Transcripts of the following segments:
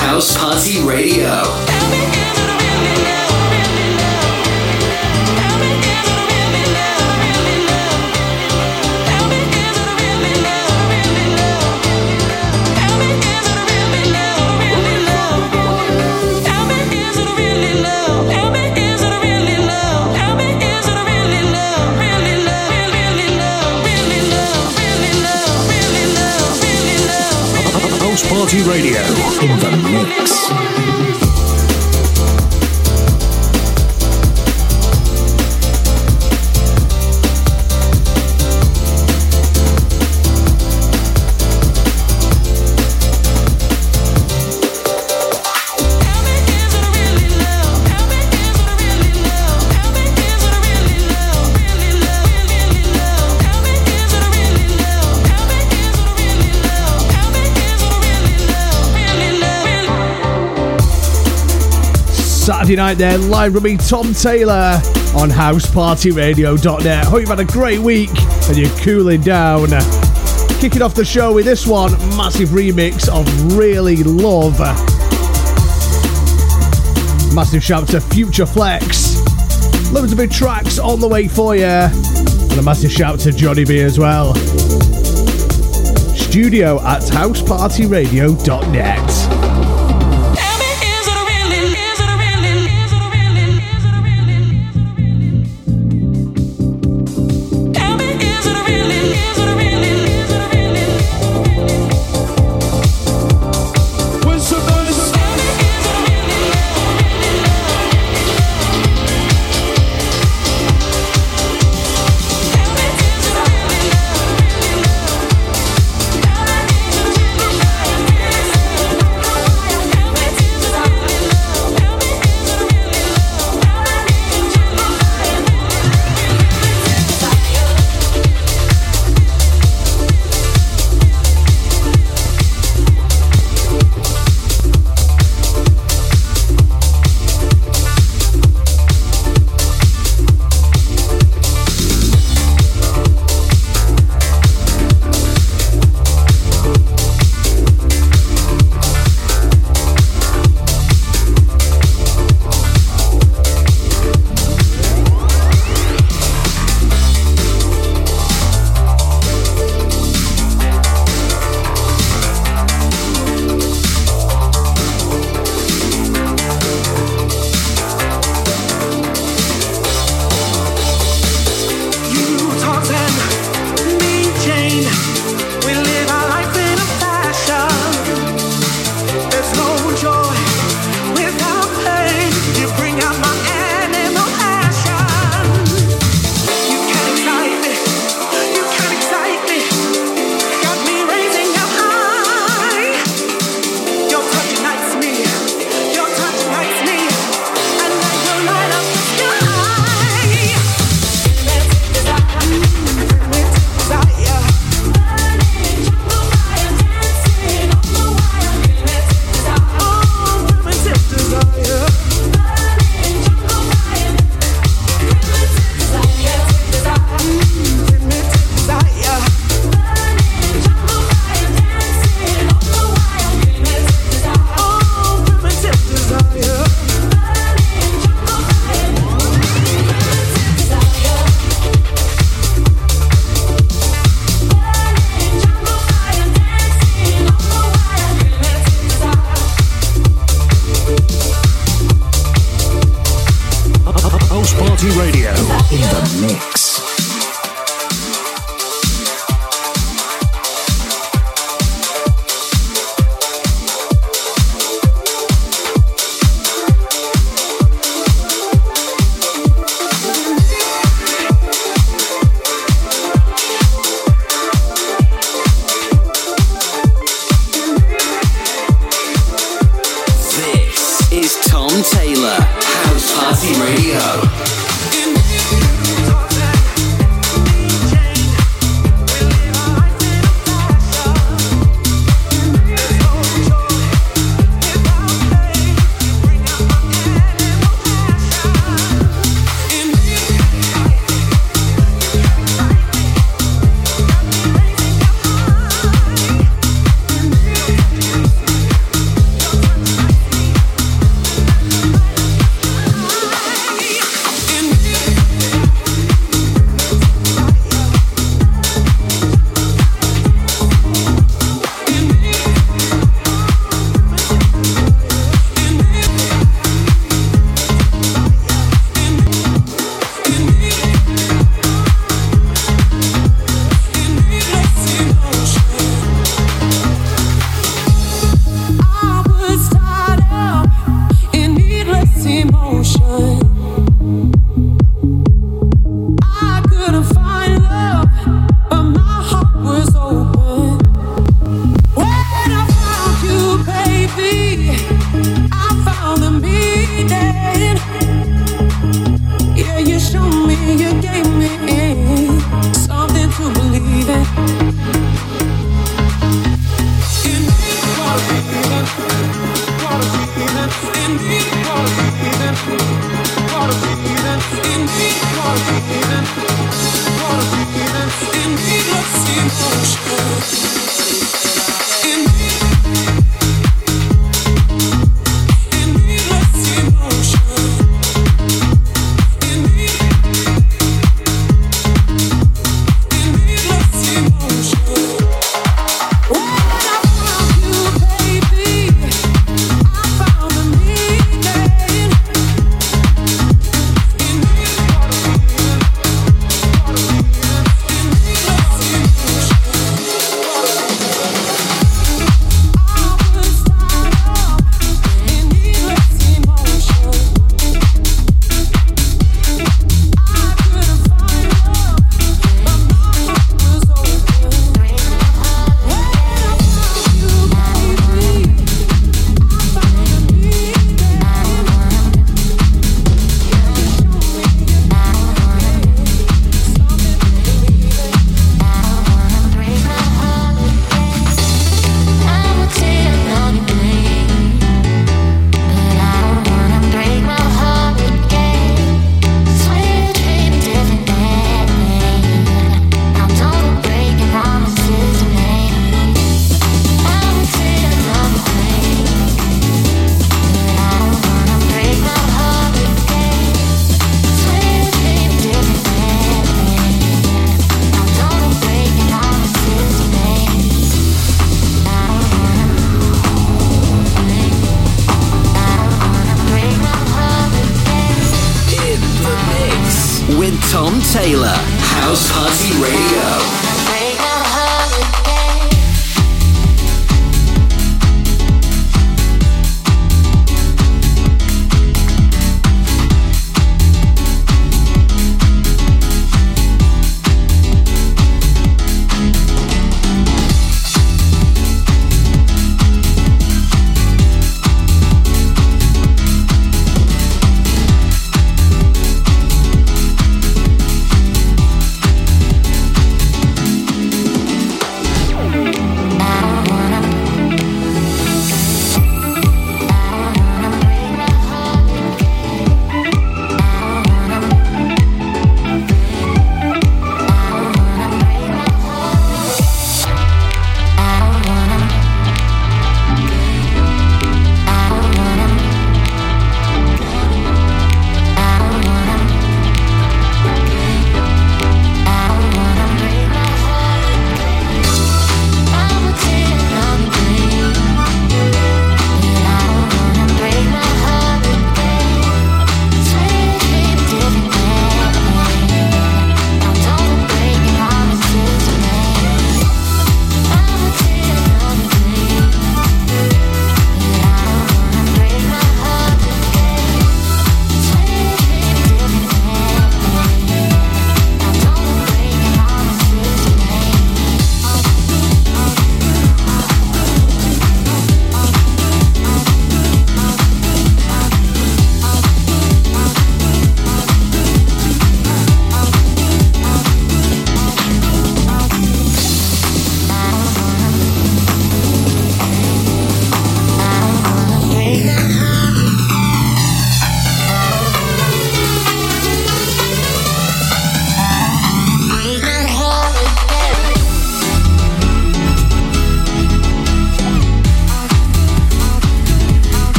House Party Radio. Party Radio in the mix. Saturday night there, live with me, Tom Taylor, on housepartyradio.net. Hope you've had a great week and you're cooling down. Kicking off the show with this one, massive remix of Really Love. Massive shout to Future Flex. Loads of big tracks on the way for you. And a massive shout to Johnny B as well. Studio at housepartyradio.net.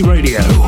Radio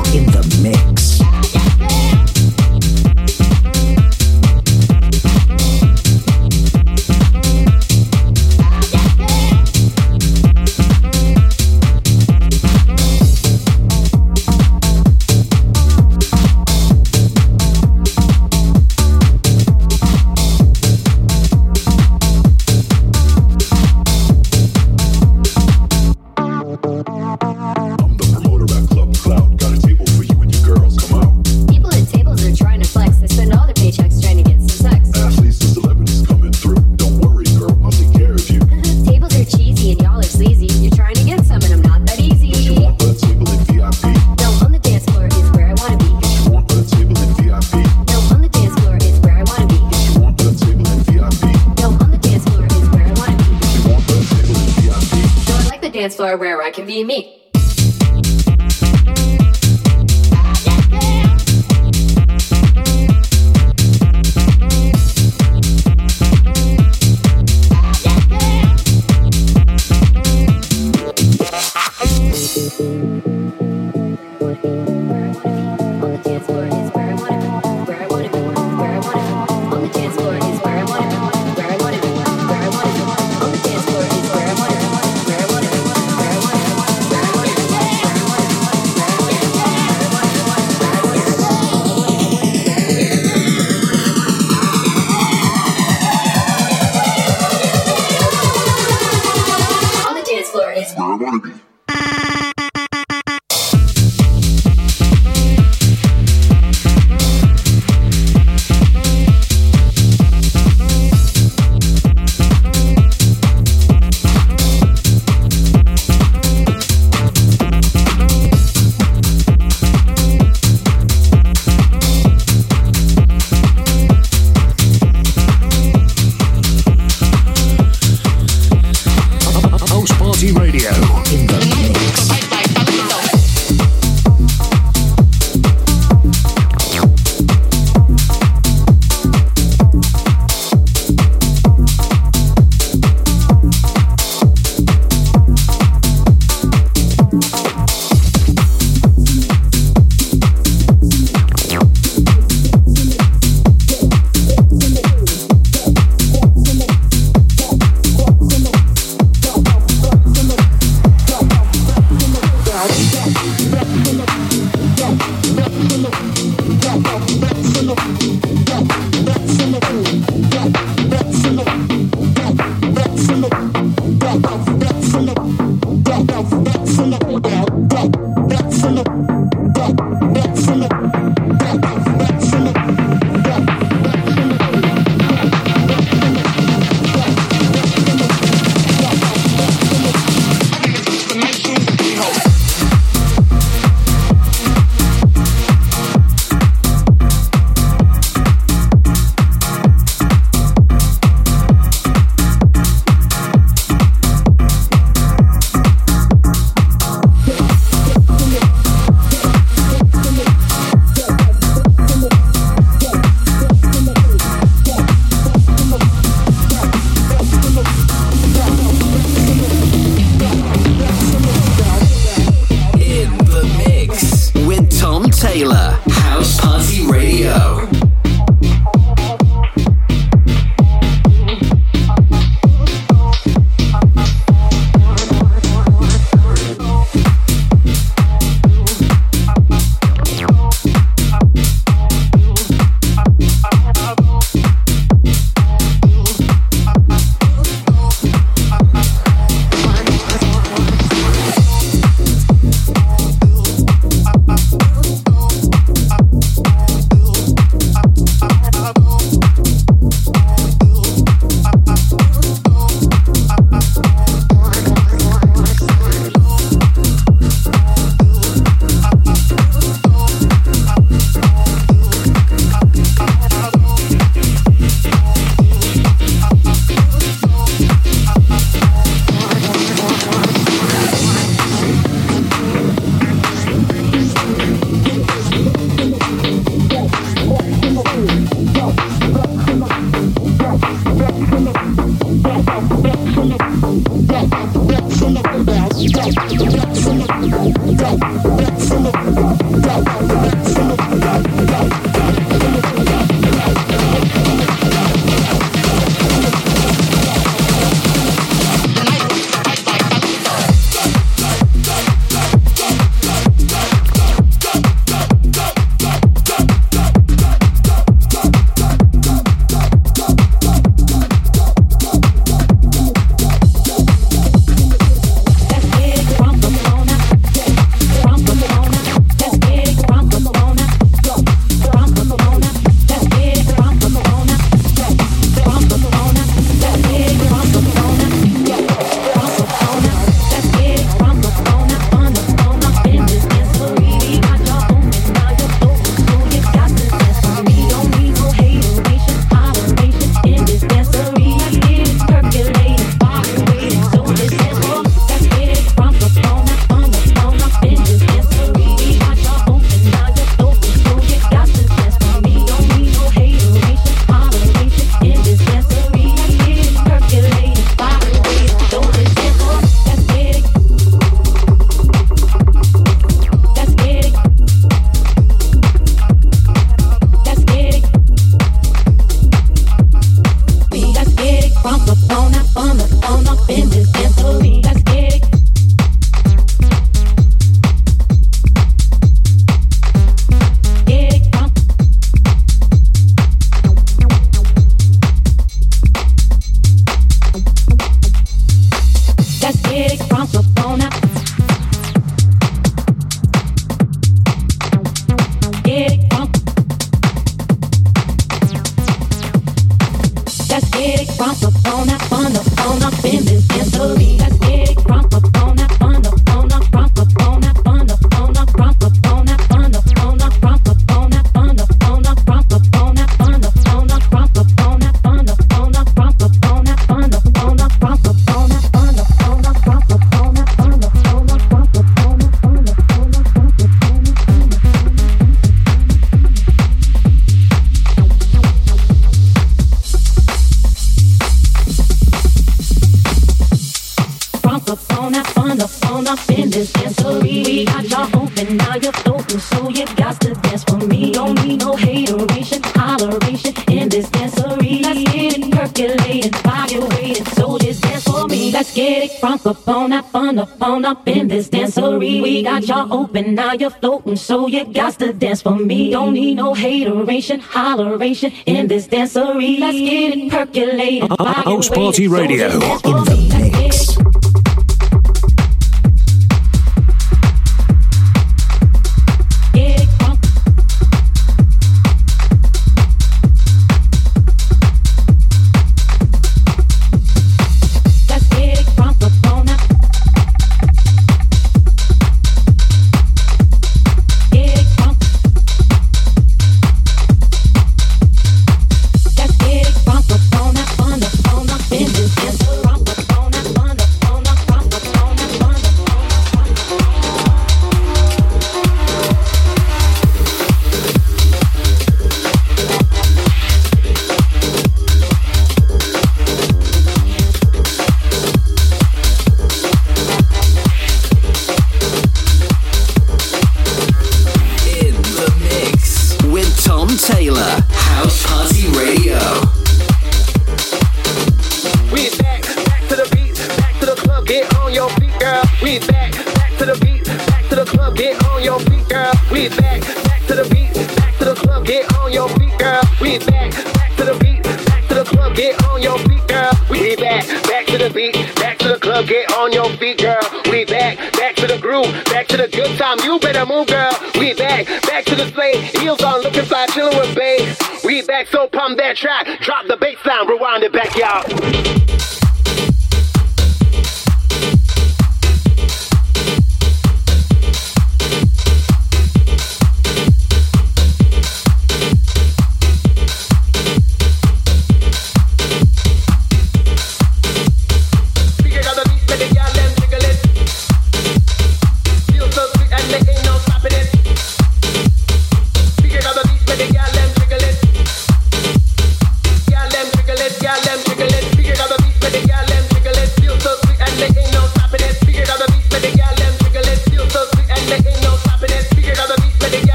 open, now you're floating, so you got to dance for me. Don't need no hateration, holleration in this dancery. Let's get it percolating. Uh, uh, uh, House Party Radio in the mix.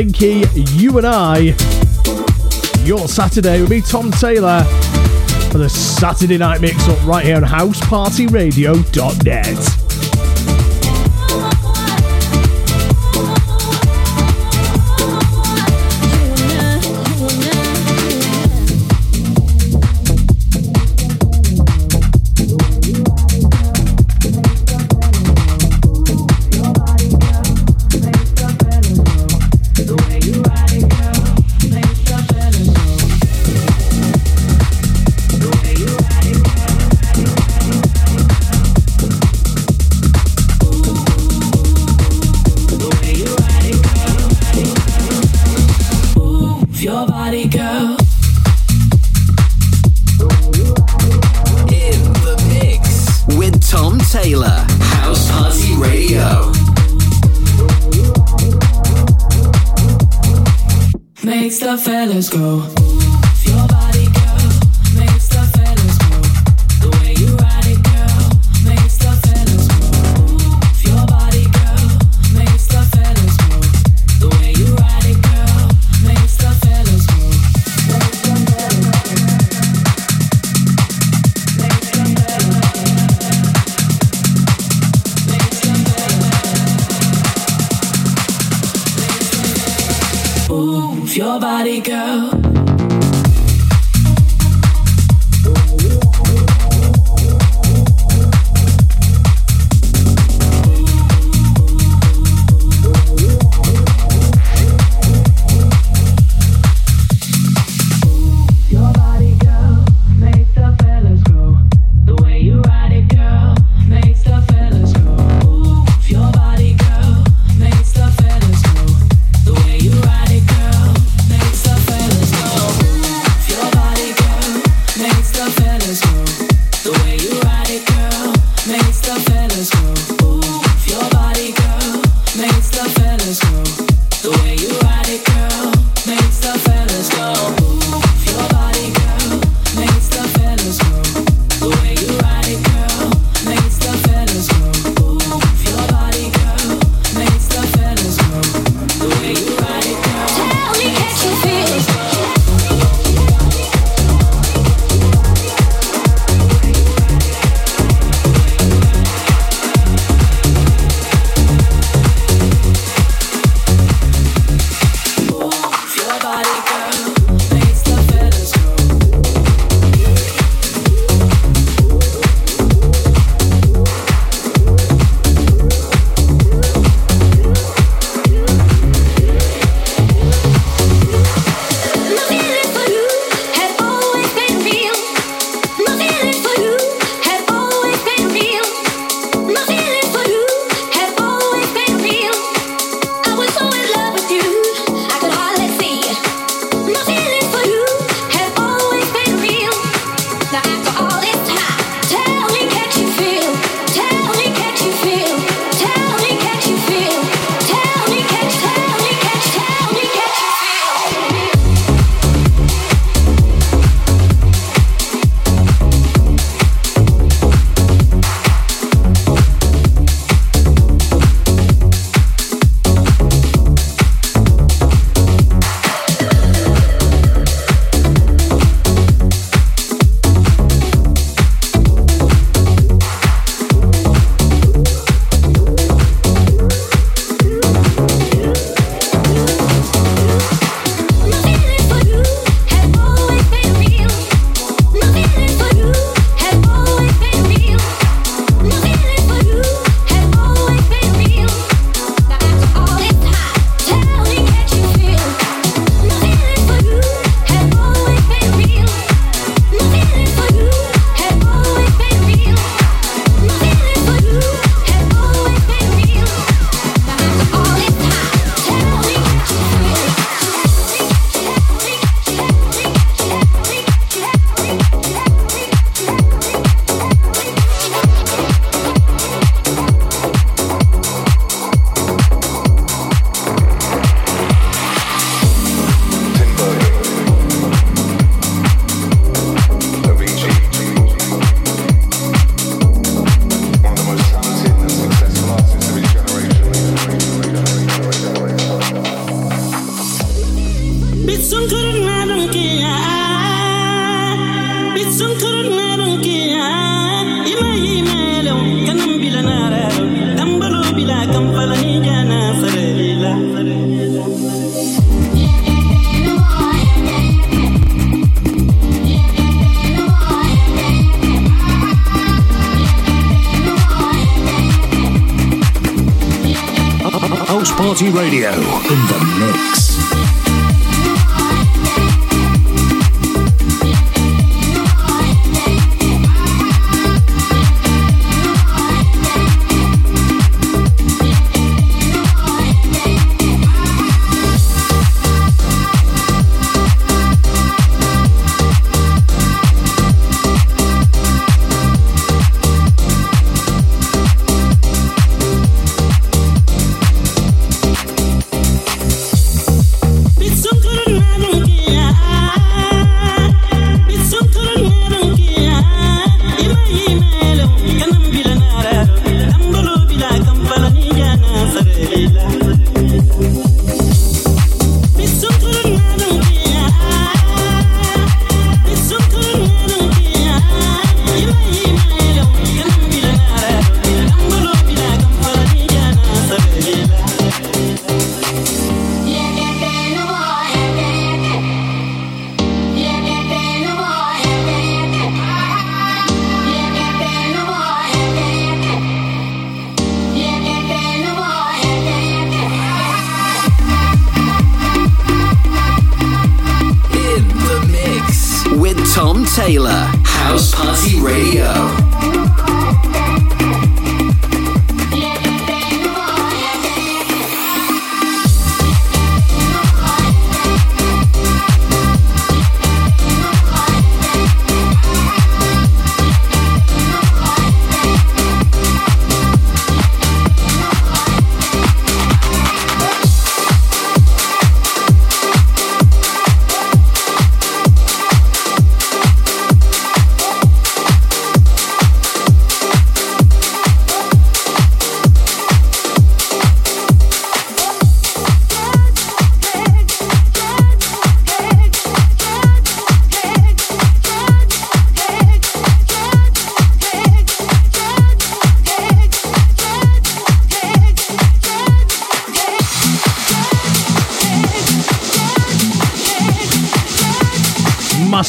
Blinky, You and I. Your Saturday with me, Tom Taylor, for the Saturday night mix up right here on housepartyradio.net.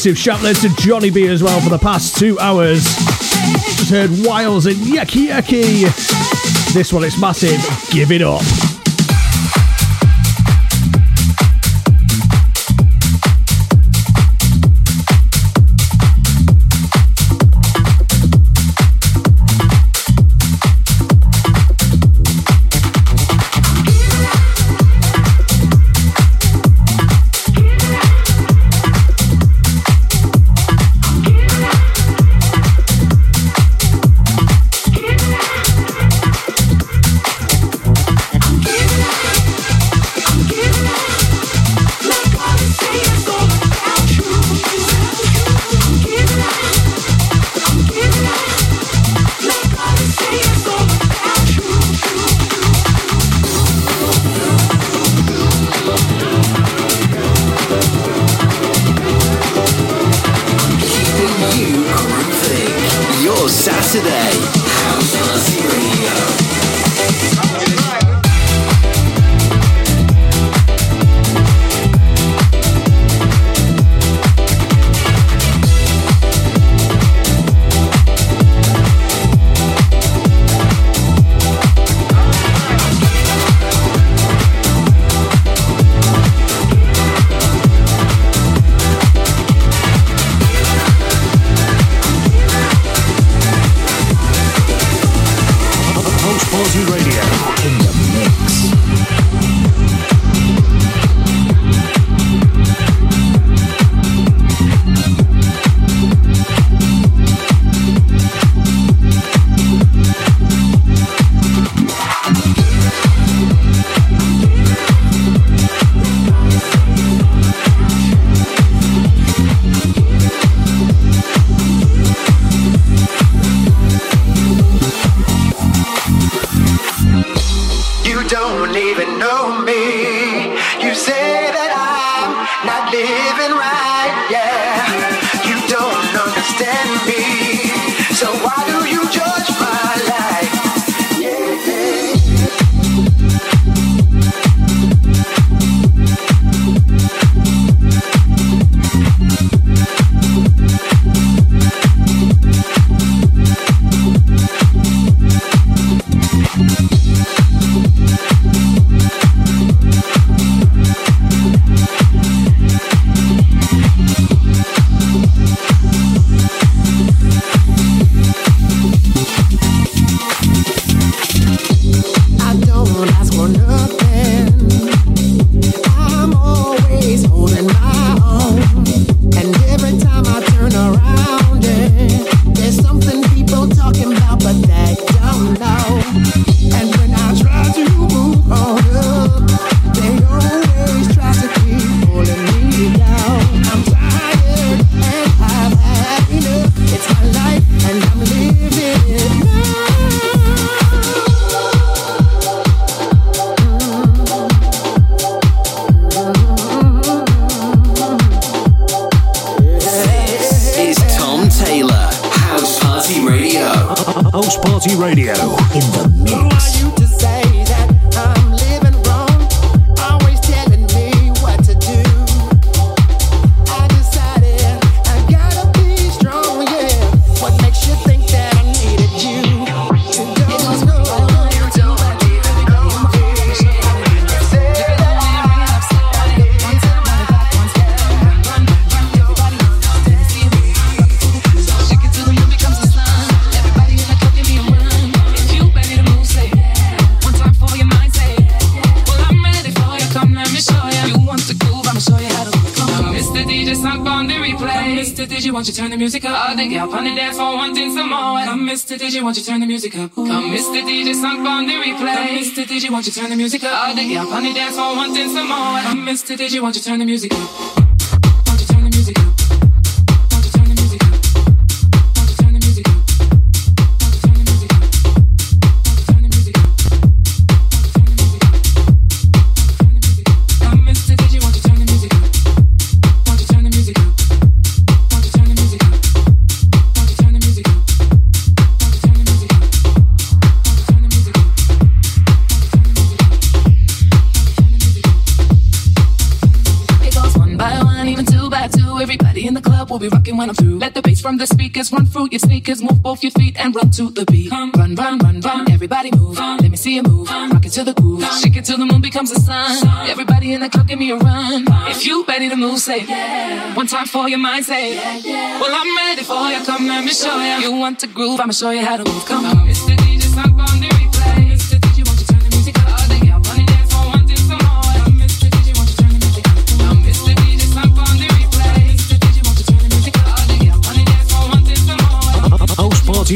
massive shout out to Johnny B as well for the past two hours. Just heard Wiles and Yucky Yucky. This one, it's massive. Give it up. Won't you turn the music up? I think y'all on the dance floor wanting some more. Come, Mr. DJ, won't you turn the music up? Come, Mr. DJ, song on the replay. Come, Mr. DJ, won't you turn the music up? All the girl on the dance floor wanting some more. Come, Mr. DJ, won't you turn the music up? Speakers. Run through your sneakers, move both your feet and run to the beat. Come, run, run, run, run. Everybody move. Let me see you move. Rock it to the groove. Shake it till the moon becomes the sun. Everybody in the club, give me a run. If you ready to move, say yeah. One time for your mind, say yeah. Well, I'm ready for you. Come, let me show you. You want to groove? I'ma show you how to move. Come on,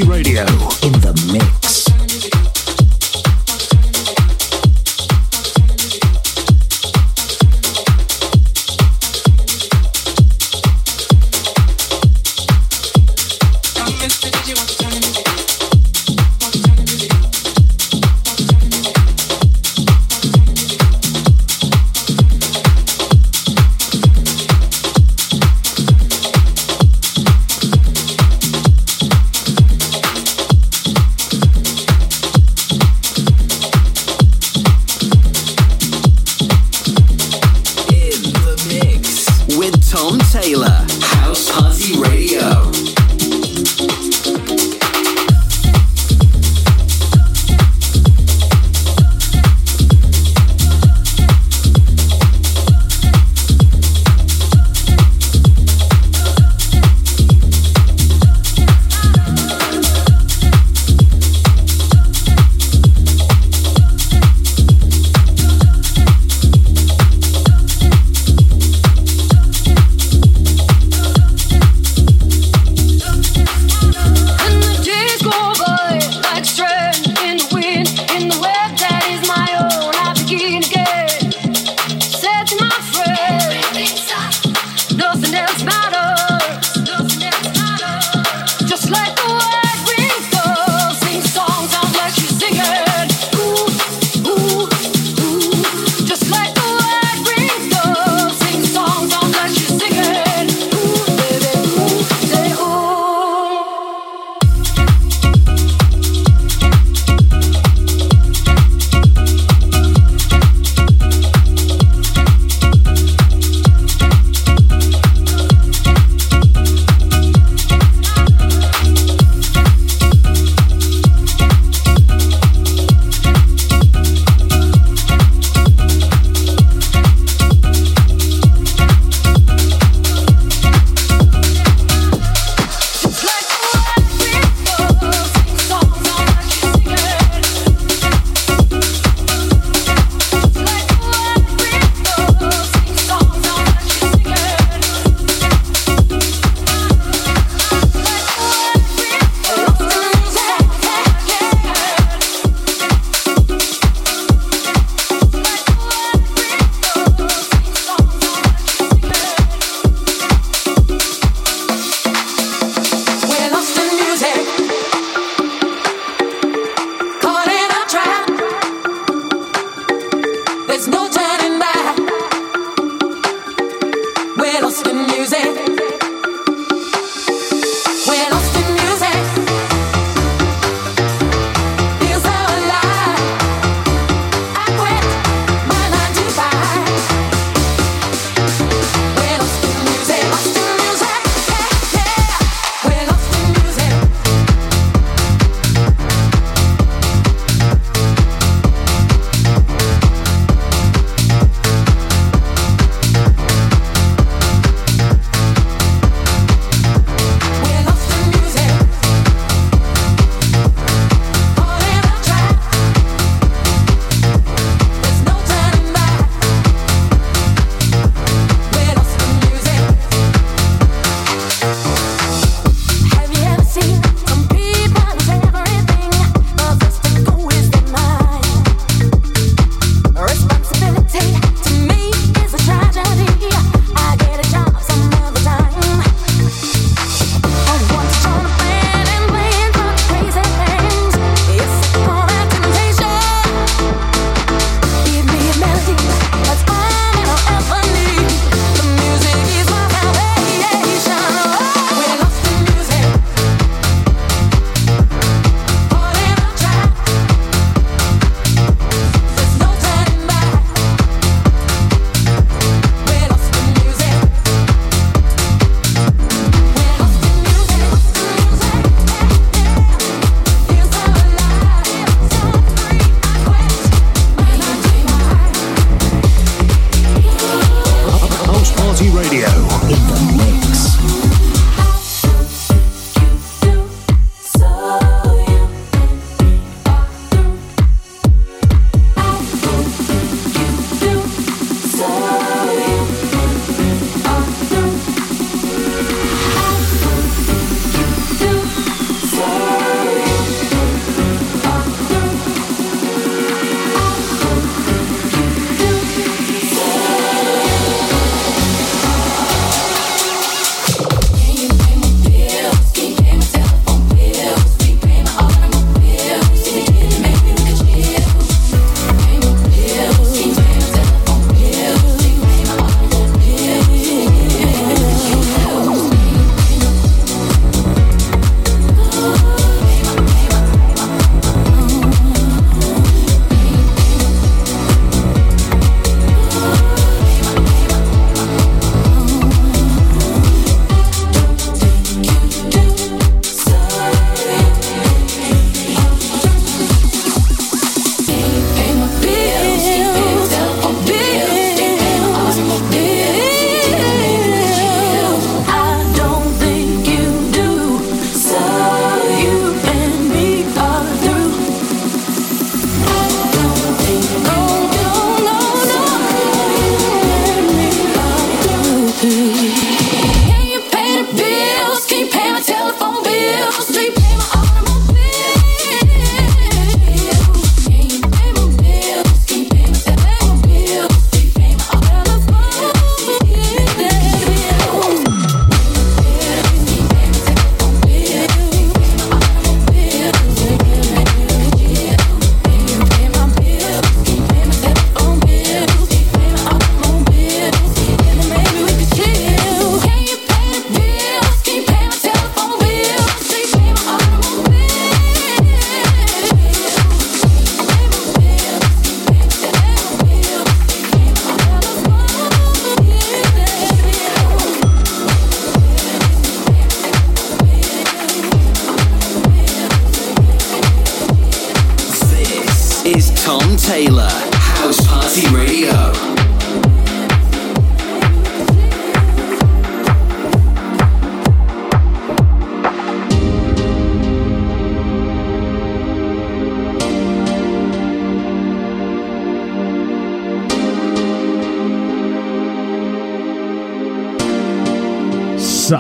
Radio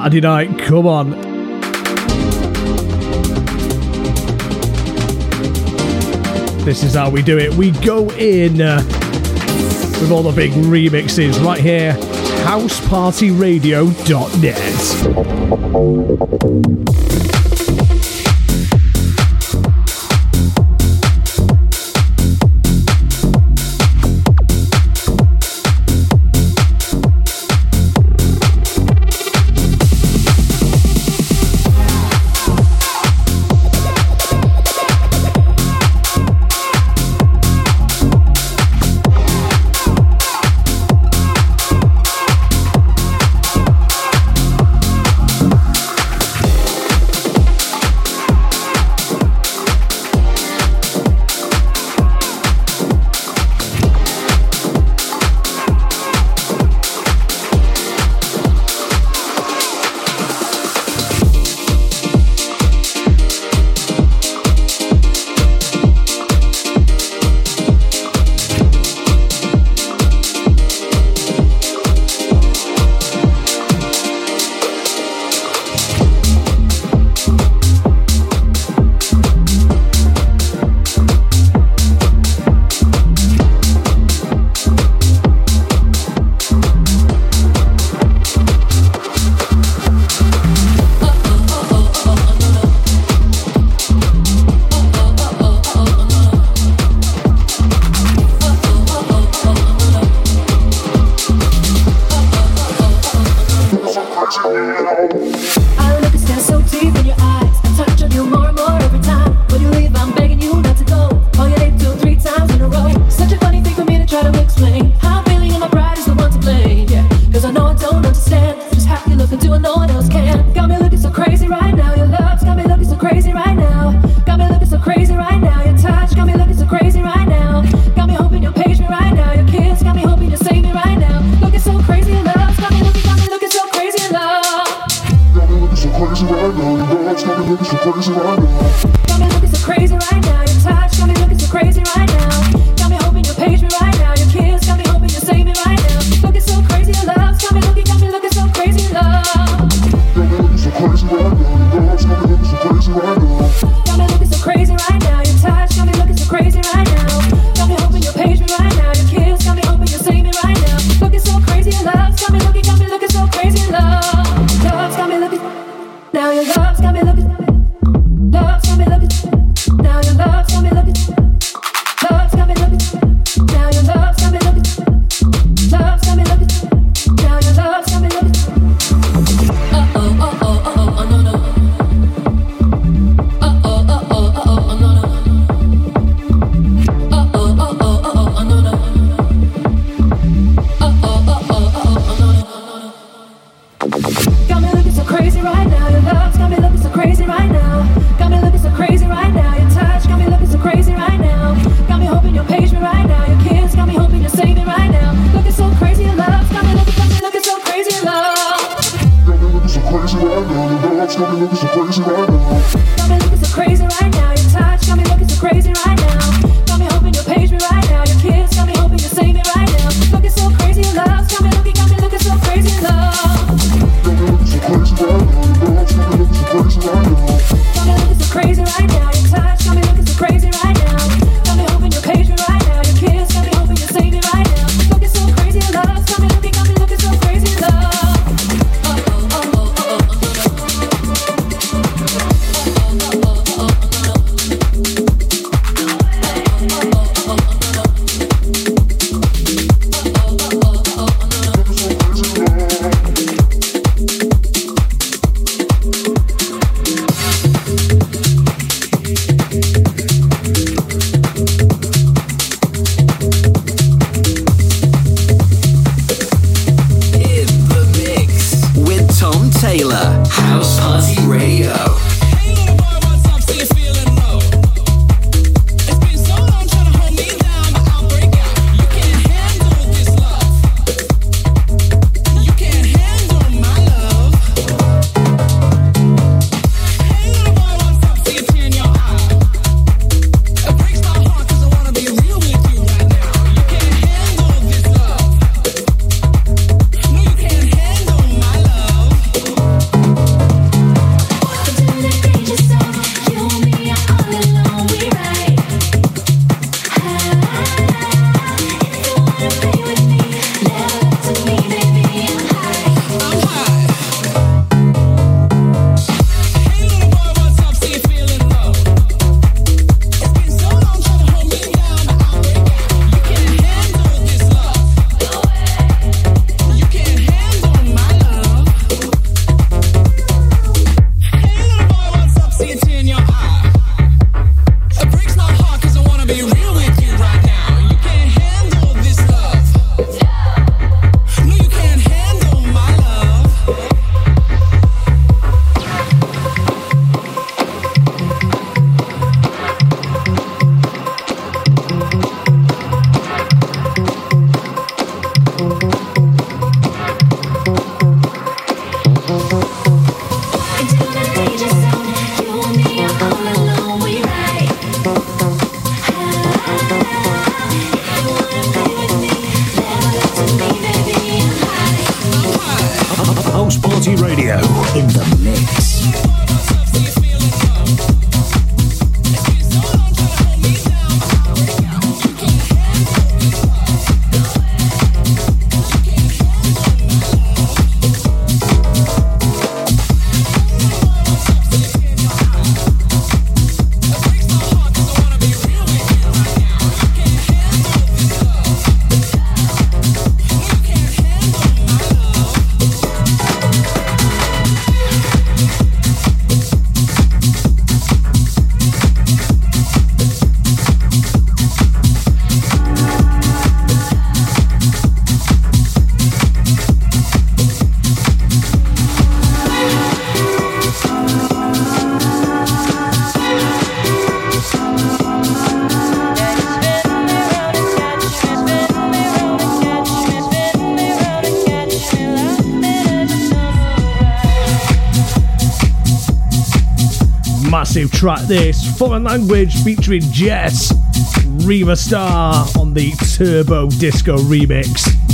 Saturday night, come on. This is how we do it. We go in uh, with all the big remixes right here. HousePartyRadio.net. what is your track this Foreign Language featuring Jess Riva Starr on the Turbo Disco remix.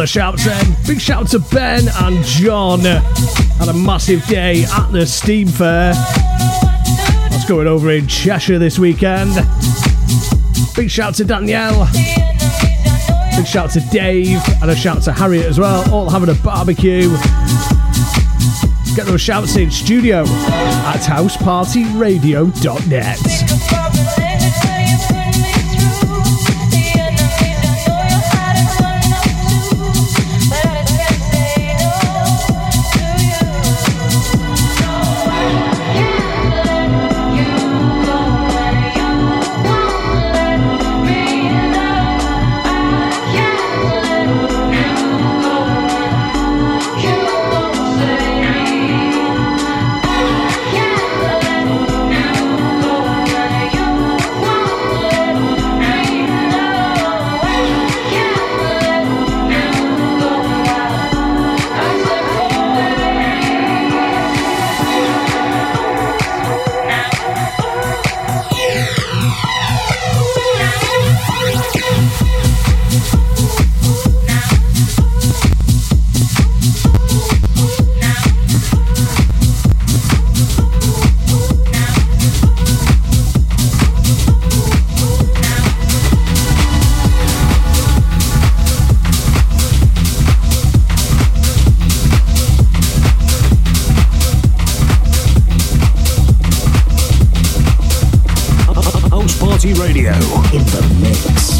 Of shouts then. Big shout to Ben and John. Had a massive day at the Steam Fair. That's going over in Cheshire this weekend. Big shout to Danielle. Big shout to Dave and a shout to Harriet as well. All having a barbecue. Get those shouts in studio at housepartyradio.net. Radio in the mix.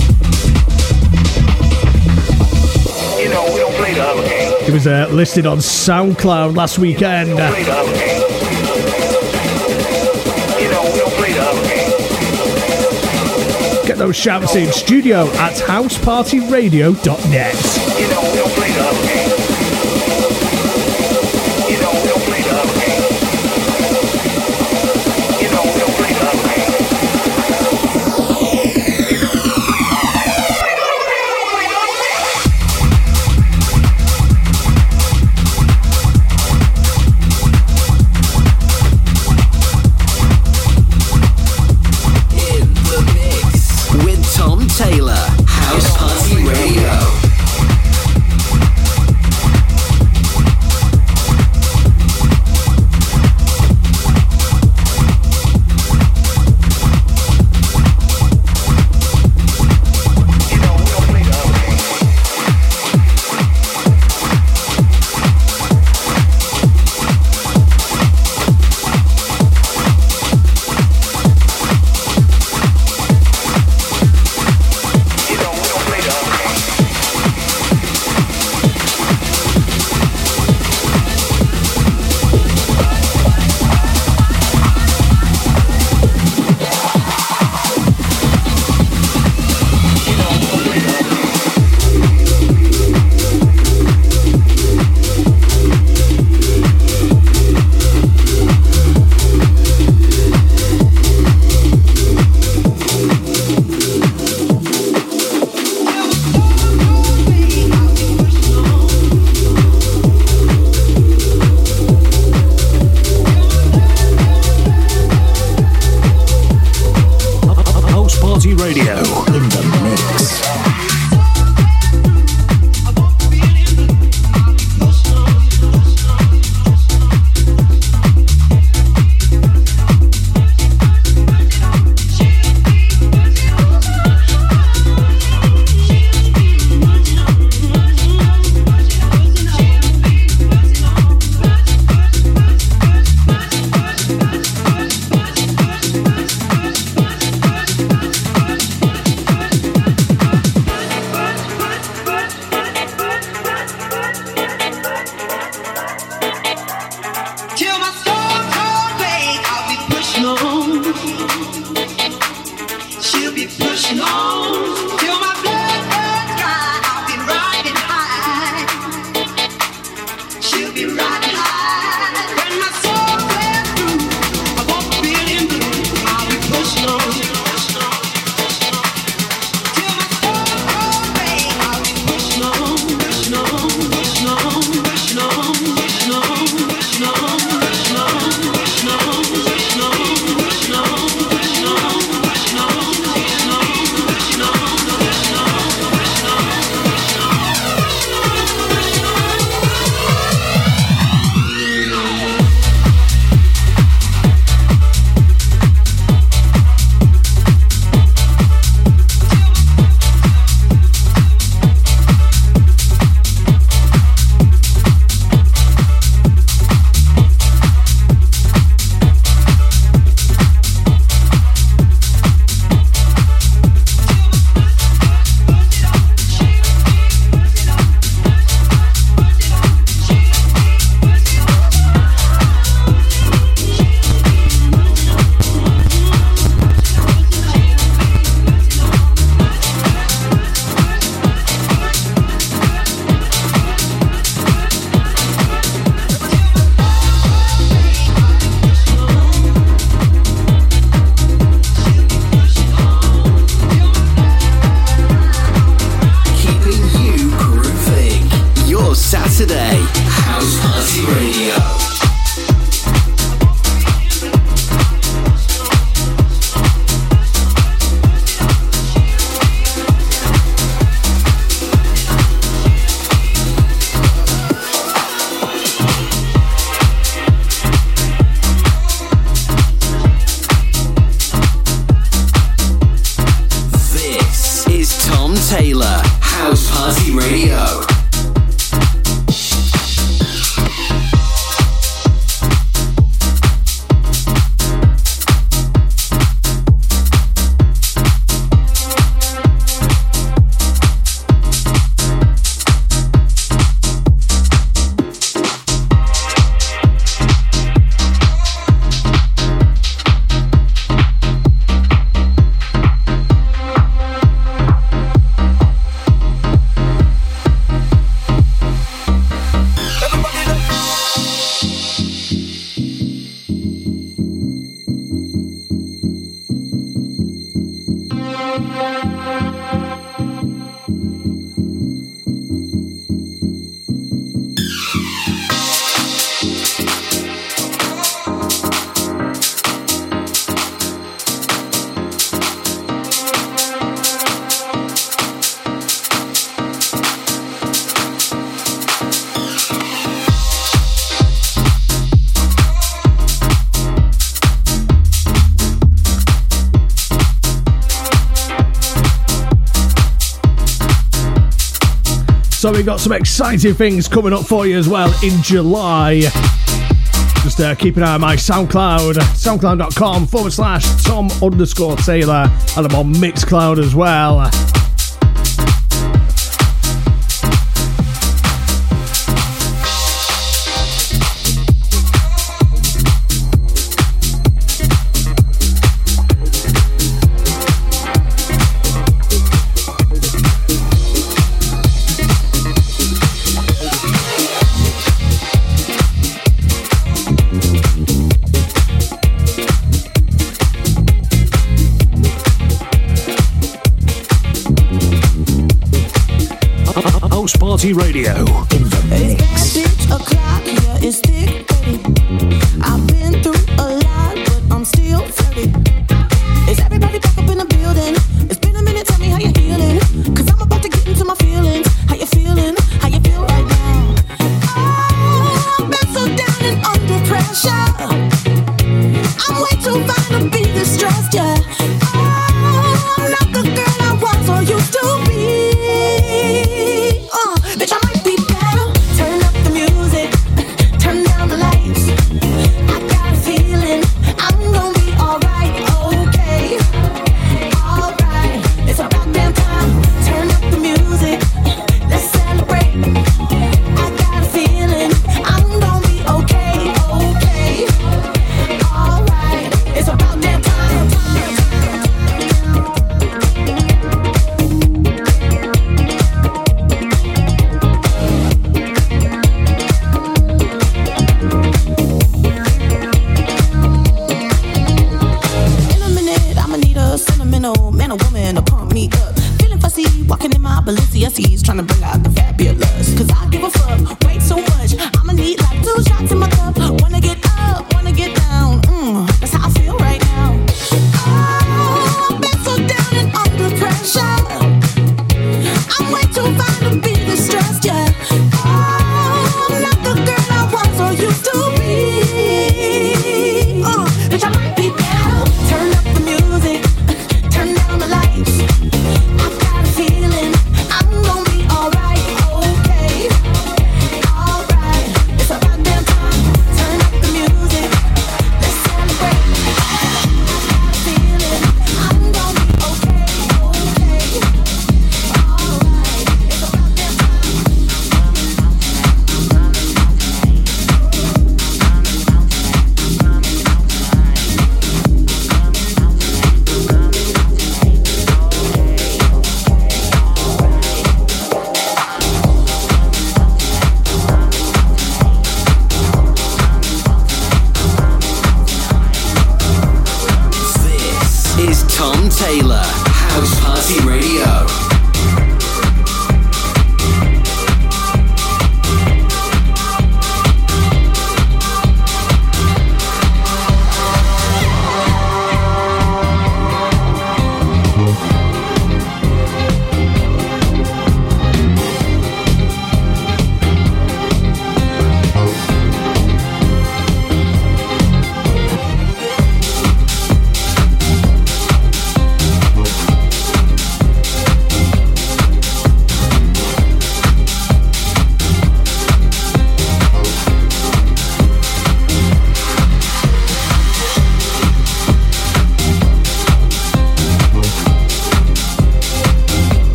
It was uh, listed on SoundCloud last weekend. Get those shouts in studio at housepartyradio.net. keep pushing on. we've got some exciting things coming up for you as well in July. Just uh, keep an eye on my SoundCloud, soundcloud.com forward slash Tom underscore Taylor, and I'm on Mixcloud as well. Party Radio.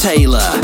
Taylor.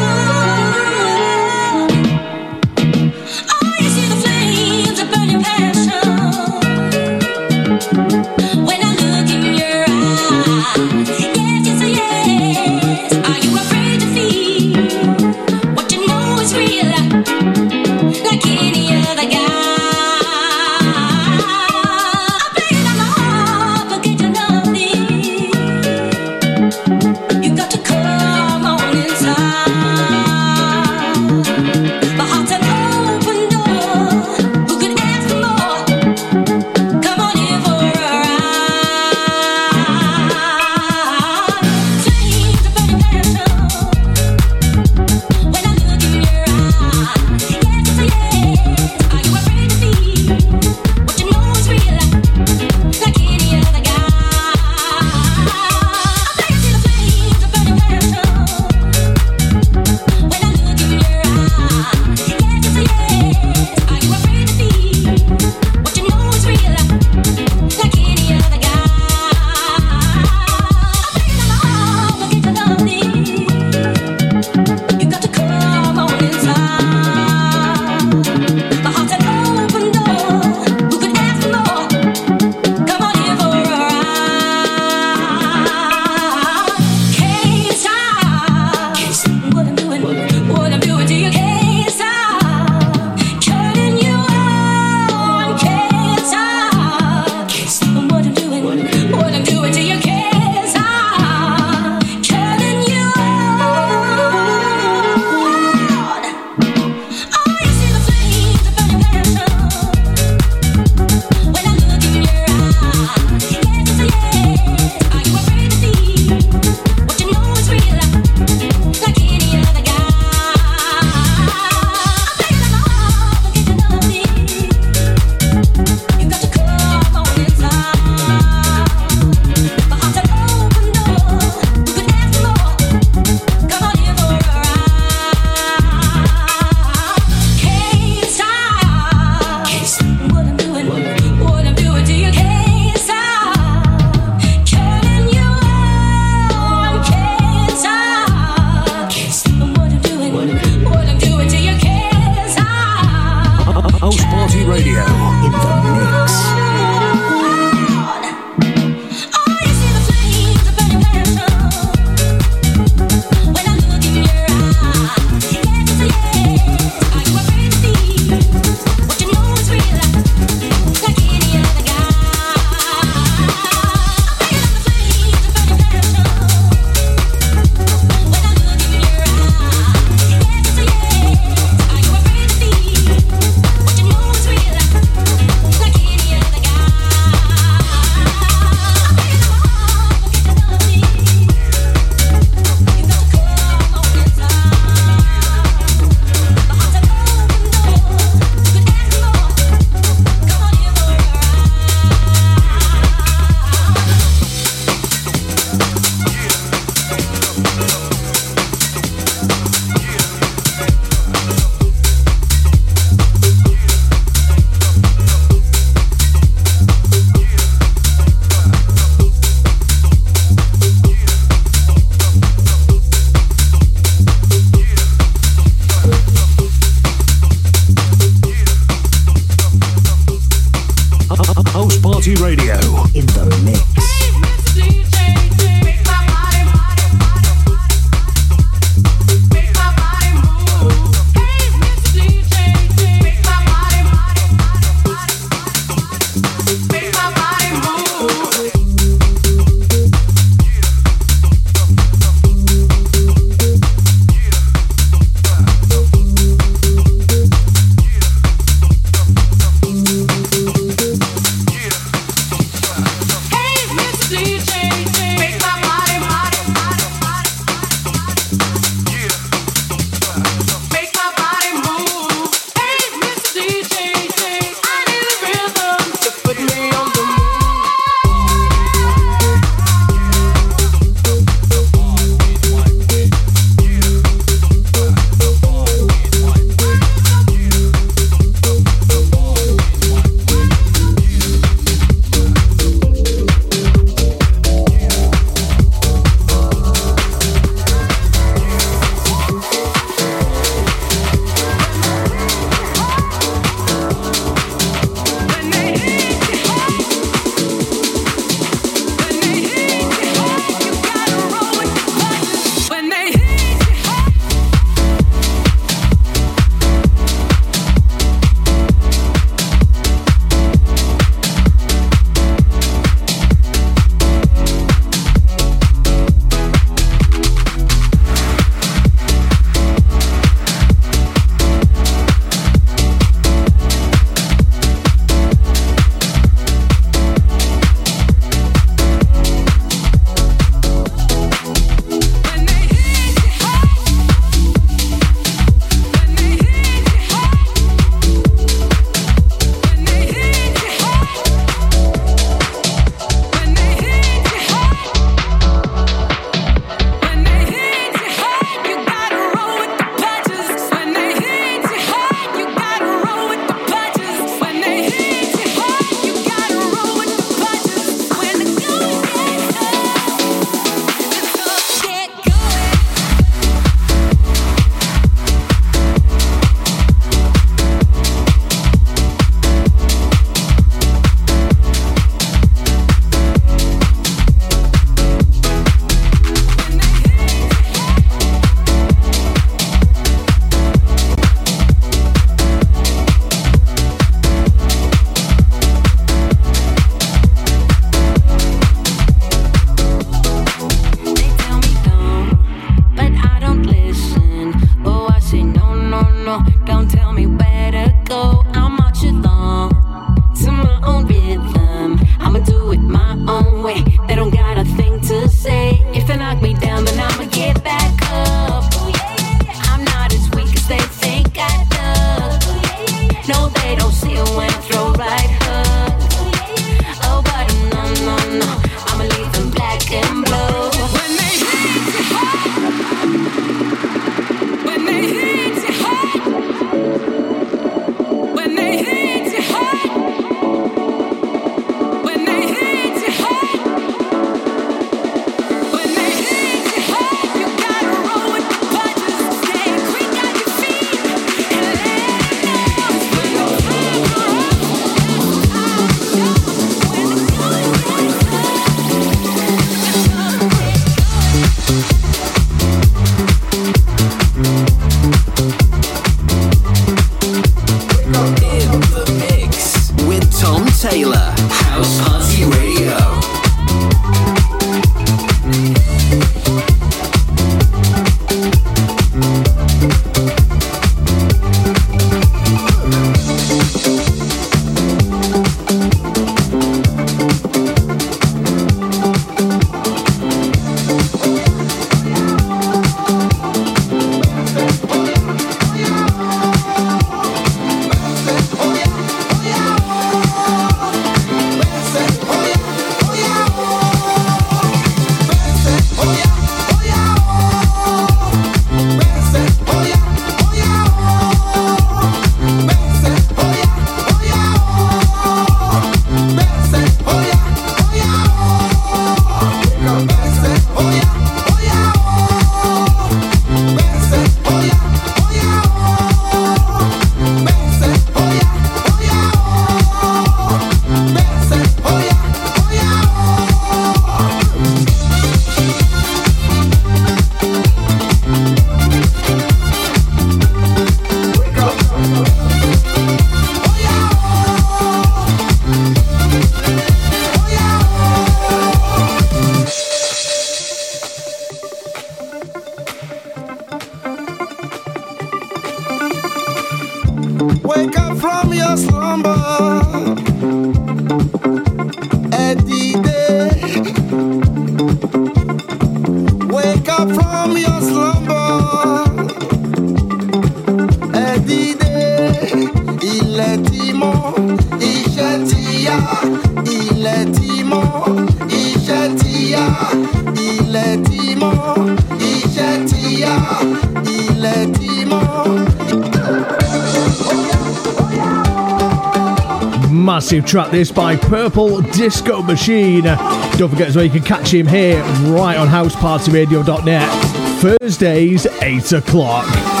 massive track this by Purple Disco Machine. Don't forget as well, you can catch him here right on housepartyradio.net Thursdays, 8 o'clock.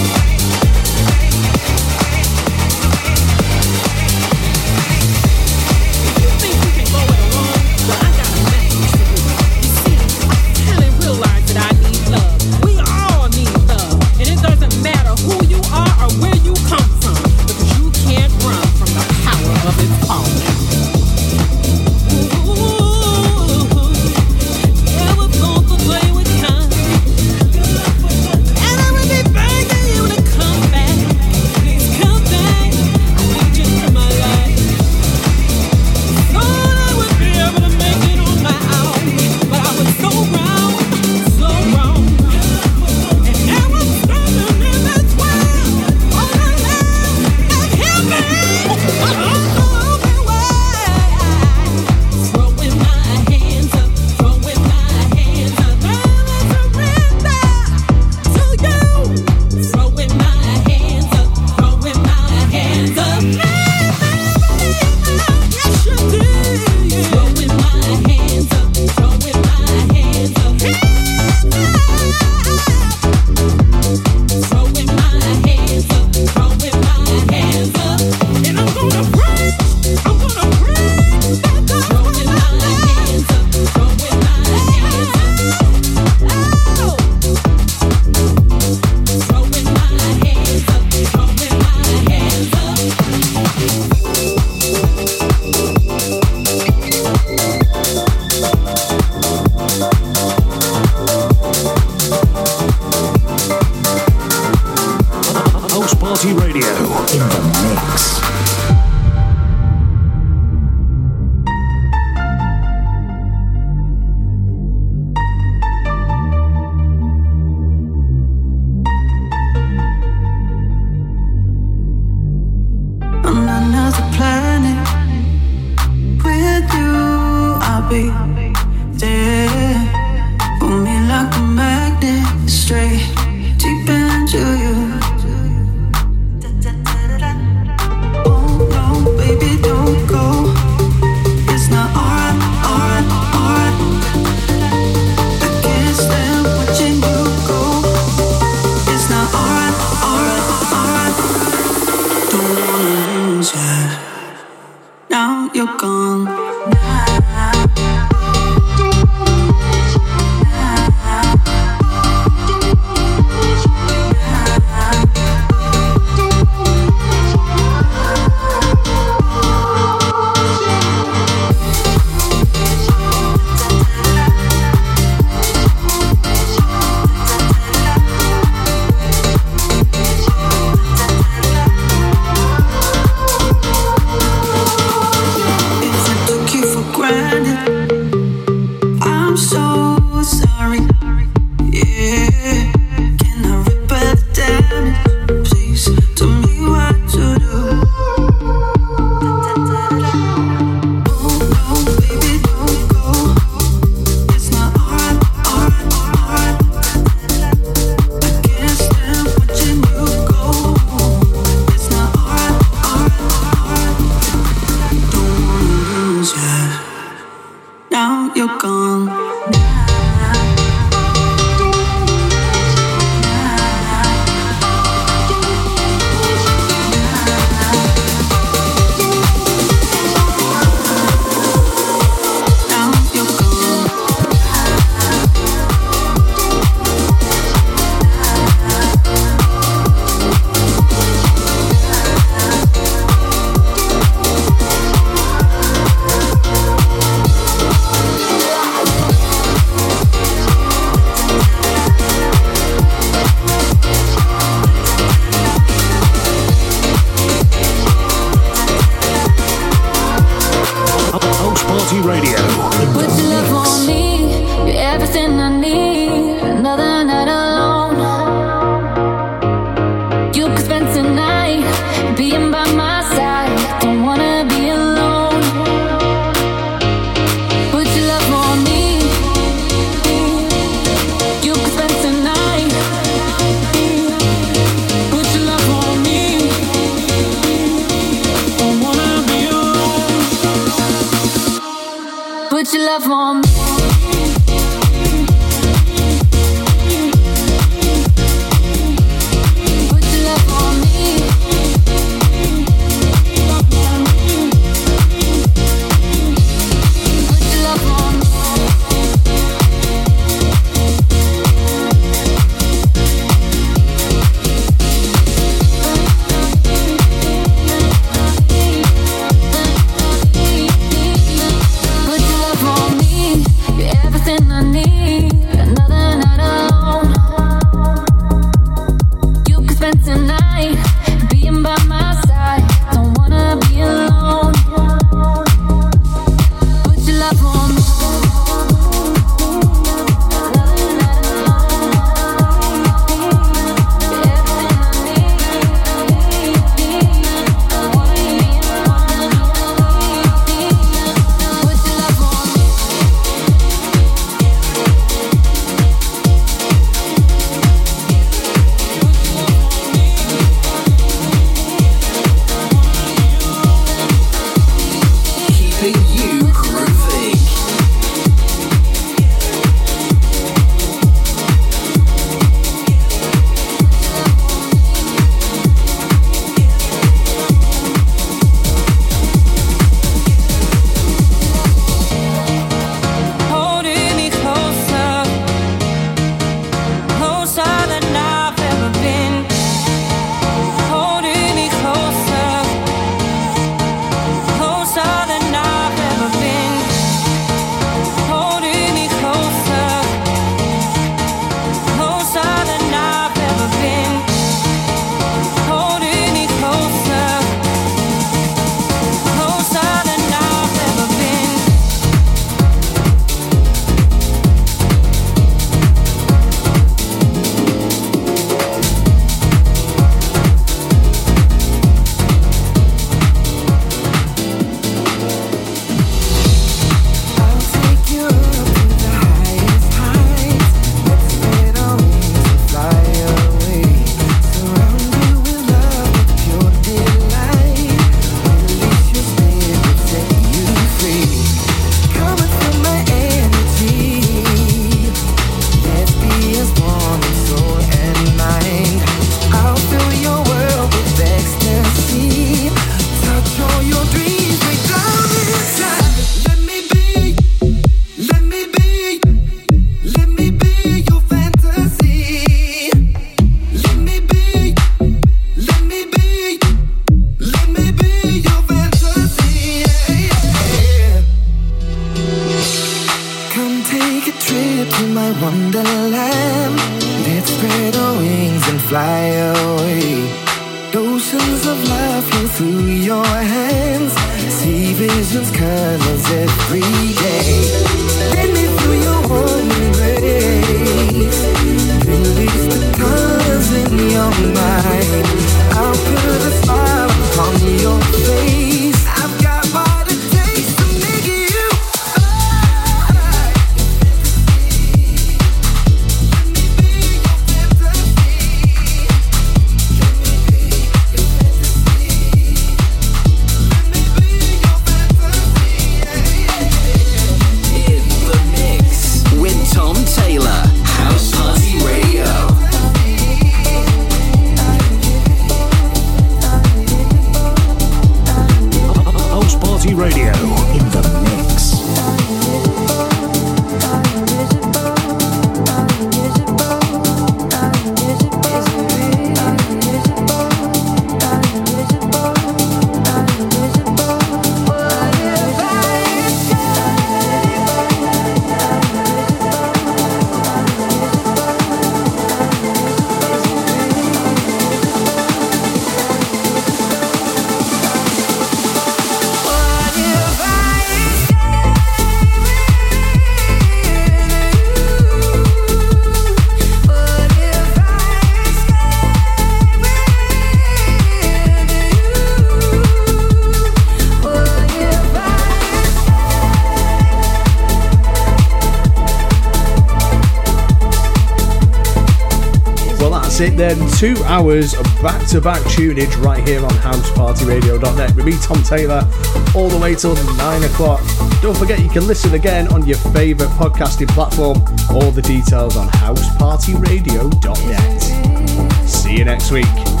two hours of back to back tunage right here on housepartyradio.net with me, Tom Taylor, all the way till nine o'clock. Don't forget you can listen again on your favourite podcasting platform. All the details on housepartyradio.net. See you next week.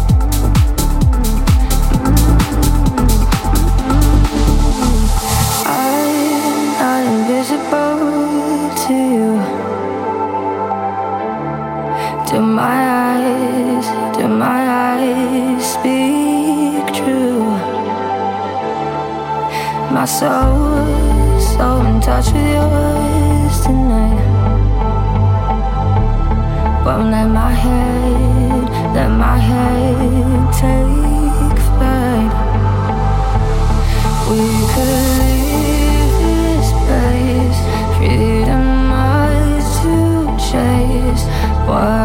so, so in touch with yours tonight. Won't let my head, let my head take flight. We could leave this place, freedom much to chase. Why